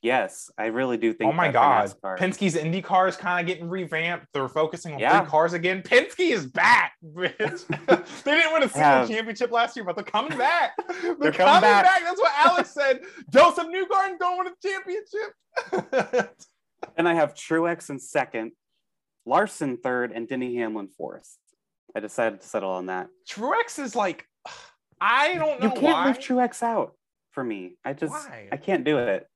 Yes, I really do think. Oh my God. Penske's Indy car is kind of getting revamped. They're focusing on Yeah. three cars again. Penske is back, bitch. they didn't win a single have- championship last year, but they're coming back. They're, They're coming, coming back. back. That's what Alex said. Josef Newgarden don't win a championship. and I have Truex in second, Larson third, and Denny Hamlin fourth. I decided to settle on that. Truex is like, I don't know You can't why. leave Truex out for me. I just Why? I can't do it.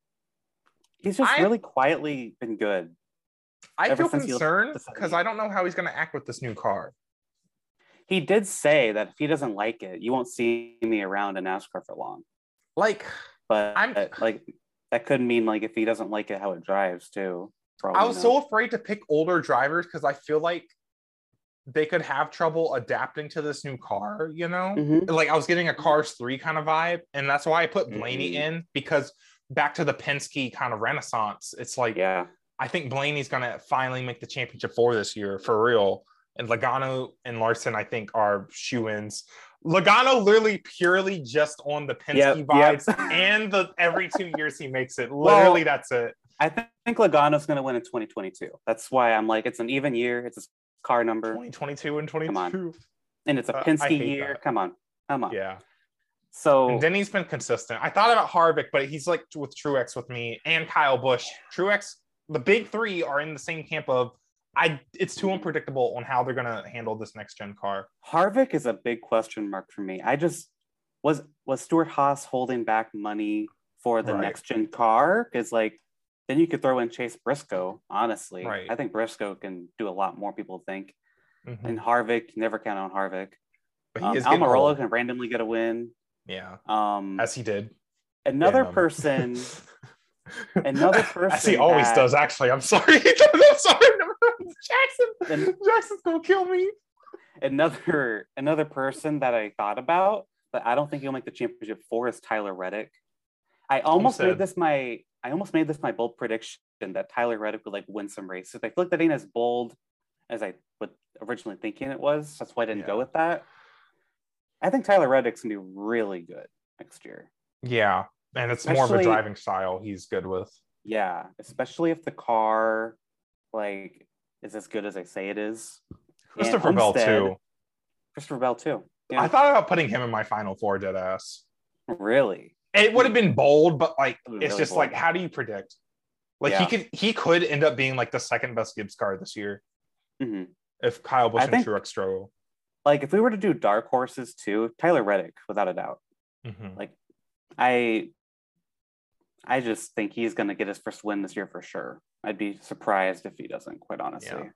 He's just I- really quietly been good. I feel concerned because I don't know how he's going to act with this new car. He did say that if he doesn't like it, you won't see me around in NASCAR for long. Like, But I'm- like that could mean like if he doesn't like it how it drives too. I was know. so afraid to pick older drivers because I feel like they could have trouble adapting to this new car, you know? Mhm. Like, I was getting a Cars 3 kind of vibe. And that's why I put Blaney Mhm. in because back to the Penske kind of renaissance, it's like, Yeah. I think Blaney's going to finally make the championship four this year for real. And Logano and Larson, I think, are shoe ins. Logano literally purely just on the Penske Yep, yep. vibes, and the every two years he makes it. Literally, that's it. I th- think Logano's going to win in 2022. That's why I'm like, it's an even year. It's a car number, 2022 and Come on. 22. and it's a Uh, Penske hate year. that. Come on, come on. Yeah. So And Denny's been consistent. I thought about Harvick, but he's like with Truex with me and Kyle Busch. Truex, the big three are in the same camp of I. It's too unpredictable on how they're gonna handle this next gen car. Harvick is a big question mark for me. I just was was Stewart Haas holding back money for the Right. next gen car? Because like then you could throw in Chase Briscoe. Honestly, Right. I think Briscoe can do a lot more. People think, Mhm. and Harvick never count on Harvick. But he Um, is getting Almirola can randomly get a win. Yeah, Um, as he did. another Damn. person, another person. as he always that- does. Actually, I'm sorry. I'm sorry. Jackson. And- Jackson's gonna kill me. another another person that I thought about, but I don't think he'll make the championship for is Tyler Reddick. I almost made this my I almost made this my bold prediction that Tyler Reddick would like win some races. I feel like that ain't as bold as I was originally thinking it was. That's why I didn't Yeah. go with that. I think Tyler Reddick's gonna be really good next year. Yeah, and it's more of a driving style he's good with. Yeah, especially if the car like is as good as I say it is. Christopher Bell too. Christopher Bell too. Yeah, I thought about putting him in my final four, dead ass. really. It would have been bold, but like It it's really just like, how do you predict? Like Yeah. he could he could end up being like the second best Gibbs car this year Mhm. if Kyle Busch I and think- Truex struggle. Like if we were to do dark horses too, Tyler Reddick, without a doubt. Mhm. Like I I just think he's gonna get his first win this year for sure. I'd be surprised if he doesn't, quite honestly.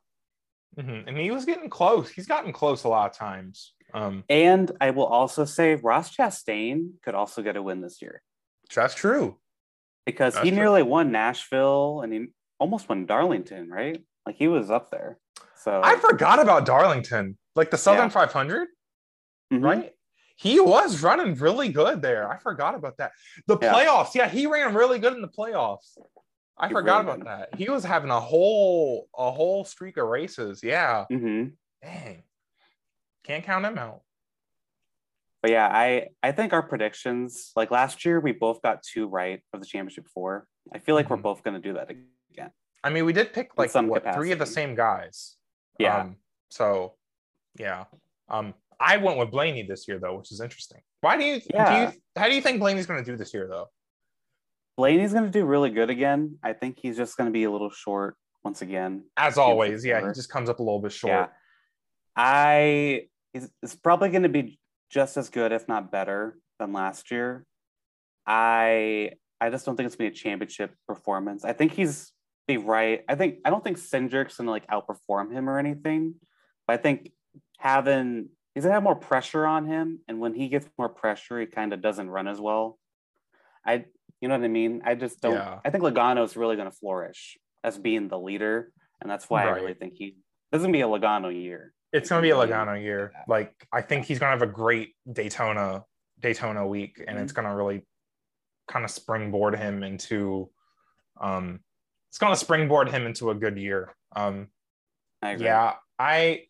Yeah. Mhm. And he was getting close. He's gotten close a lot of times. Um, And I will also say Ross Chastain could also get a win this year that's true. because That's he true. nearly won Nashville and he almost won Darlington, right? Like he was up there. So I forgot about Darlington, like the Southern Yeah. 500, Mhm. right? He was running really good there. I forgot about that. The Yeah. playoffs, yeah, he ran really good in the playoffs. I He forgot really about that. He was having a whole a whole streak of races. Yeah, Mhm. dang, can't count him out. But yeah, I I think our predictions, like last year, we both got two right of the championship four. I feel like we're Mhm. both going to do that again. I mean, we did pick like some what three of the same guys. Yeah, Um, so, yeah. Um, I went with Blaney this year though, which is interesting. Why do you? Yeah. Do you how do you think Blaney's going to do this year though? Blaney's going to do really good again. I think he's just going to be a little short once again. As always, yeah, he just comes up a little bit short. Yeah. I it's, it's probably going to be just as good, if not better, than last year. I I just don't think it's gonna be a championship performance. I think he's be right. I think I don't think Cindric's gonna like outperform him or anything, but I think having he's gonna have more pressure on him, and when he gets more pressure, he kind of doesn't run as well. I you know what I mean? I just don't. Yeah. I think Logano is really gonna flourish as being the leader, and that's why I really think he this is gonna be a Logano year. It's going to be a? Logano year. Like I think he's going to have a great Daytona Daytona week, and Mhm. it's going to really kind of springboard him into. Um, it's going to springboard him into a good year. Um, I agree. yeah, I.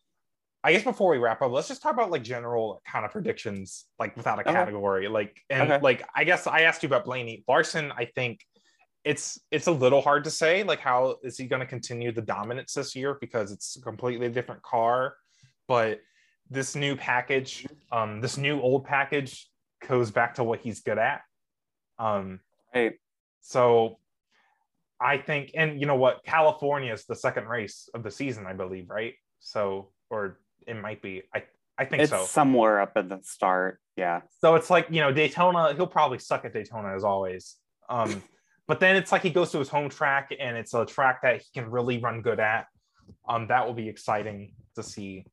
I guess before we wrap up, let's just talk about like general kind of predictions, like without a Okay. category. Like, and Okay. like, I guess I asked you about Blaney Larson. I think it's it's a little hard to say like how is he going to continue the dominance this year because it's a completely different car but this new package um this new old package goes back to what he's good at um Hey, so i think and you know what california is the second race of the season i believe right so or it might be i i think it's so somewhere up at the start. Yeah. so it's like you know Daytona. He'll probably suck at Daytona as always. Um, but then it's like he goes to his home track, and it's a track that he can really run good at. Um, that will be exciting to see.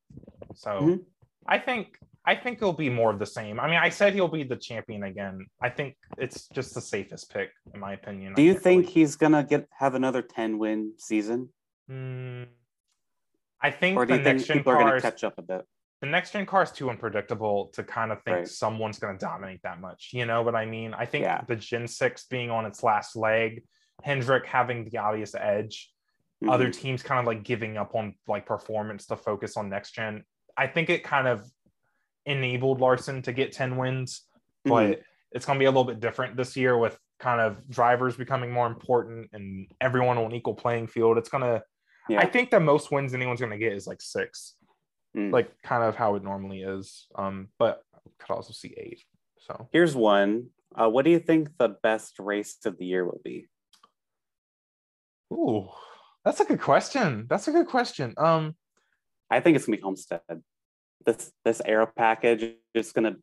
So Mhm. I think I think it'll be more of the same. I mean, I said he'll be the champion again. I think it's just the safest pick, in my opinion. Do I you think really- he's gonna get have another 10 win season? Hmm. I think Or do the you think next gen people are gonna cars catch up a bit? the next gen car is too unpredictable to kind of think Right. someone's going to dominate that much. You know what I mean? I think Yeah. the Gen 6 being on its last leg, Hendrick having the obvious edge, Mhm. other teams kind of like giving up on like performance to focus on next gen. I think it kind of enabled Larson to get 10 wins, but it's going to be a little bit different this year with kind of drivers becoming more important and everyone on equal playing field. It's going to, Yeah. I think the most wins anyone's going to get is like six Mm. like kind of how it normally is. Um, but could also see eight. So Here's one. Uh, what do you think the best race of the year will be? ooh, that's a good question. That's a good question. Um, I think it's gonna be Homestead. This this aero package is gonna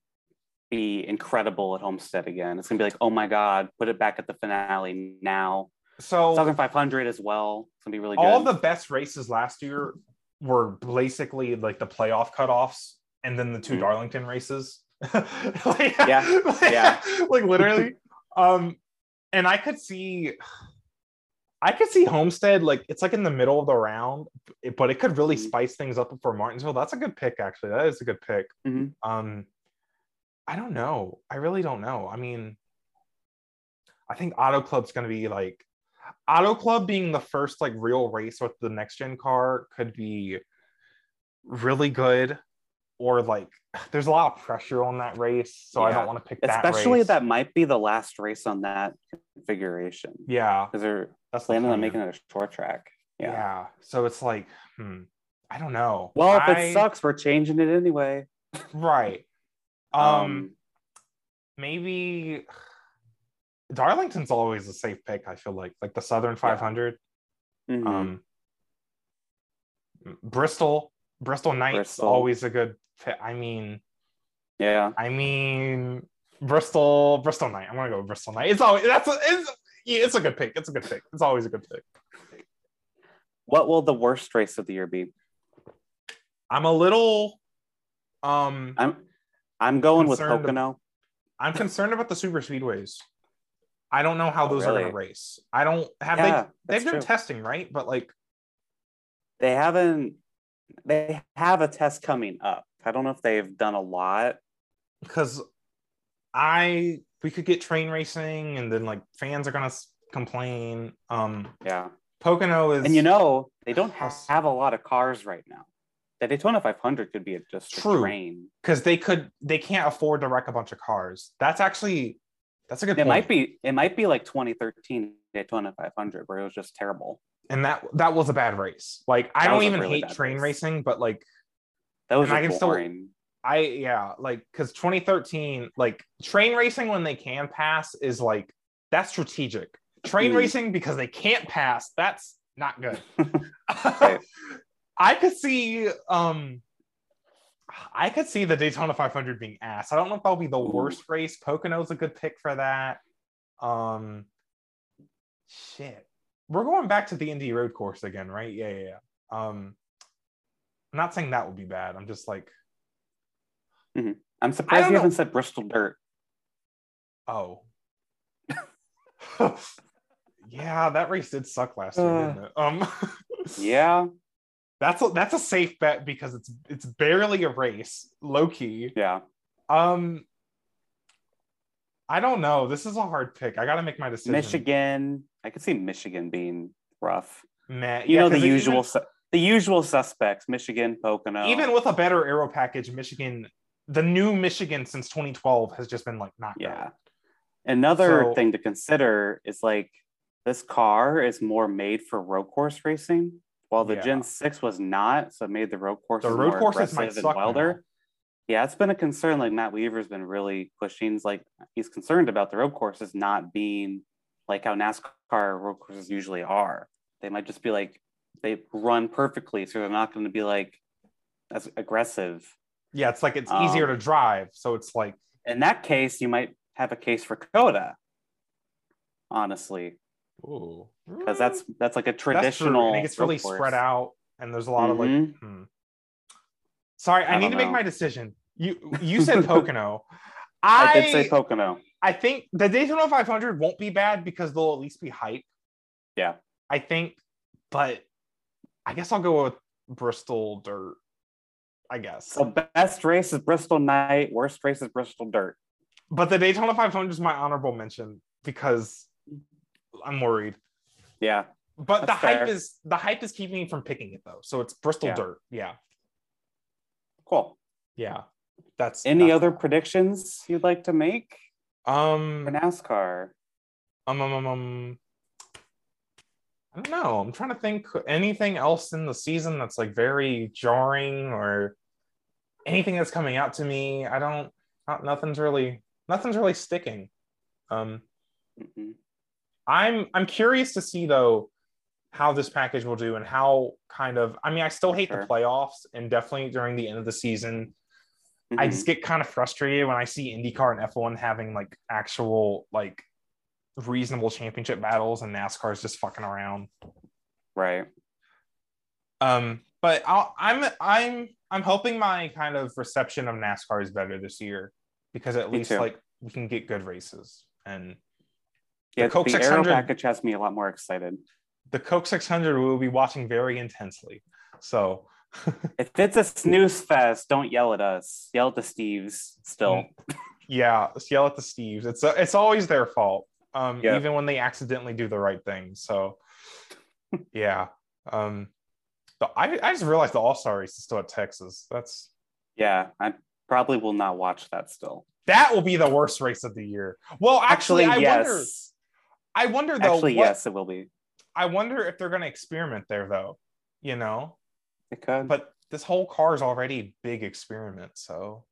be incredible at Homestead again. It's gonna be like, oh my god, put it back at the finale now. So Southern 500 as well. It's gonna be really good. all the best races last year were basically like the playoff cutoffs and then the 2 Mhm. Darlington races. like, Yeah, like- yeah. like literally. um, and I could see, I could see Homestead like it's like in the middle of the round, but it could really Mhm. spice things up for Martinsville. That's a good pick, actually. That is a good pick. Mhm. Um, I don't know. I really don't know. I mean, I think Auto Club's going to be like Auto Club being the first like real race with the next gen car could be really good, or like there's a lot of pressure on that race, so I don't want to pick that. Especially race. that might be the last race on that configuration. Yeah, Because they're that's the on making it a short track. Yeah. Yeah. So it's like, hmm, I don't know. Well, if I- it sucks, we're changing it anyway. right? Um, maybe Darlington's always a safe pick. I feel like like the Southern 500. mhm. Um, Bristol, Bristol Night's Bristol. always a good pick. I mean, yeah. I mean Bristol, Bristol Night. I'm gonna go with Bristol Night. It's always that's a, it's yeah, it's a good pick. It's a good pick. It's always a good pick. What will the worst race of the year be? I'm a little um I'm I'm going with Pocono. I'm concerned about the super speedways. I don't know how Oh, those are really? going to race. I don't have Yeah, they. They've done testing, right? But like They haven't. They have a test coming up. I don't know if they've done a lot. because I we could get train racing and then like fans are going to complain. Um Yeah. Pocono is And you know, they don't ha- Yes. have a lot of cars right now. The Daytona 500 could be a, just True. a train. because they could they can't afford to wreck a bunch of cars. That's actually that's a good It point. might be. It might be like 2013 Daytona 500, where it was just terrible. and that that was a bad race. Like I That don't even really hate train race. racing, but like That was I can still- I yeah, like because 2013, like train racing when they can pass is like that's strategic. Train Mm. racing because they can't pass, that's not good. I could see um I could see the Daytona 500 being ass. I don't know if that'll be the Ooh. worst race. Pocono's a good pick for that. Um shit. We're going back to the Indy road course again, right? Yeah, yeah, yeah. Um I'm not saying that would be bad. I'm just like, I'm surprised you know. haven't said Bristol Dirt. oh. yeah, that race did suck last year, Uh. didn't it? Um Yeah, that's a, that's a safe bet because it's it's barely a race, low key. yeah. Um, I don't know. This is a hard pick. I got to make my decision. Michigan. I could see Michigan being rough. Meh. You Yeah, know the usual, Even, su- the usual suspects: Michigan, Pocono. even with a better aero package, Michigan, the new Michigan since 2012 has just been like not good. yeah. Another So- thing to consider is like this car is more made for road course racing, while the Yeah. Gen Six was not. So it made the road courses road more courses might aggressive and suck now. wilder. Yeah, it's been a concern. Like Matt Weaver's been really pushing. He's like he's concerned about the road courses not being like how NASCAR road courses usually are. They might just be like they run perfectly, so they're not going to be like as aggressive. Yeah, it's like it's Um, easier to drive, so it's like In that case, you might have a case for COTA. Honestly, ooh, because that's that's like a That's true. traditional. And it gets really course. spread out, and there's a lot of like. Mhm. hmm. Sorry, I, I need to don't make know. my decision. You you said Pocono. I, I did say Pocono. I think the Daytona 500 won't be bad because they'll at least be hype. Yeah. I think, but I guess I'll go with Bristol Dirt. I guess. So best race is Bristol Night. Worst race is Bristol Dirt. but the Daytona 500 is my honorable mention because I'm worried. Yeah. But the That's hype is the hype is keeping me from picking it though. So it's Bristol Yeah. Dirt. Yeah. Cool. Yeah. That's Any other predictions you'd like to make um for NASCAR? Um, um, um, um, I don't know. I'm trying to think anything else in the season that's like very jarring or anything that's coming out to me. I don't. Not, nothing's really. Nothing's really sticking. Um, Mhm. I'm I'm curious to see though how this package will do and how kind of. I mean, I still hate Sure. the playoffs and definitely during the end of the season. I Mhm. just get kind of frustrated when I see IndyCar and F1 having like actual like reasonable championship battles and NASCAR is just fucking around. right. Um, but I'll, I'm I'm I'm hoping my kind of reception of NASCAR is better this year because at Me least too. like we can get good races and Yeah, Coke the 600 Aero package has me a lot more excited. the Coke 600 we will be watching very intensely. So If it's a snooze fest, don't yell at us. Yell at the Steves still. yeah, let's yell at the Steves. It's it's always their fault. Um, Yeah. even when they accidentally do the right thing. So yeah. Um I, I just realized the All Star race is still at Texas. That's Yeah, I probably will not watch that still. that will be the worst race of the year. Well, actually, I yes. I wonder though. Actually, what- yes, it will be. I wonder if they're going to experiment there though. You know, It could. but this whole car is already a big experiment. So,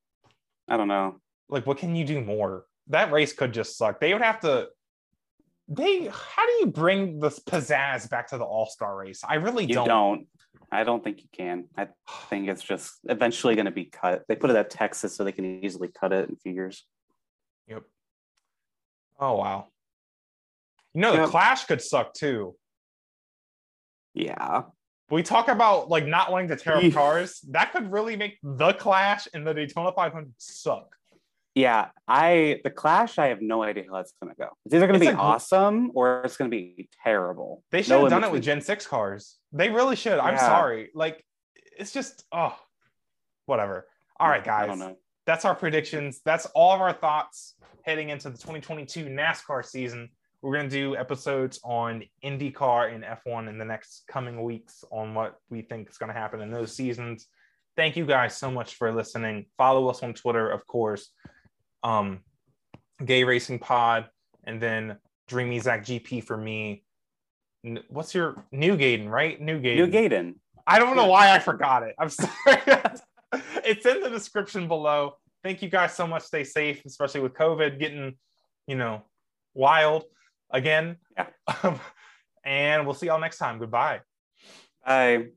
I don't know. like, what can you do more? That race could just suck. They would have to. They. How do you bring this pizzazz back to the All Star race? I really You don't. don't. I don't think you can. I think it's just eventually going to be cut. They put it at Texas so they can easily cut it in a few years. Yep. Oh wow. You know, the Yep. Clash could suck too. Yeah. we talk about like not wanting to tear up cars. That could really make the Clash and the Daytona 500 suck. Yeah. I the Clash, I have no idea how that's gonna go. It's either gonna It's be a awesome or it's gonna be terrible. They should No have done it with. Gen 6 cars. They really should. I'm sorry. Like, it's just, oh, whatever. All right, I guys. don't know. That's our predictions. That's all of our thoughts heading into the 2022 NASCAR season. We're going to do episodes on IndyCar and F1 in the next coming weeks on what we think is going to happen in those seasons. Thank you guys so much for listening. Follow us on Twitter, of course. Um, Gay Racing Pod, and then Dreamy Zack GP for me. What's your New Gayden, right? New Gayden. New Gayden. I don't know why I forgot it. I'm sorry. it's in the description below. Thank you guys so much. Stay safe, especially with COVID getting, you know, wild again. Yeah. Um, and we'll see y'all next time. Goodbye. Bye.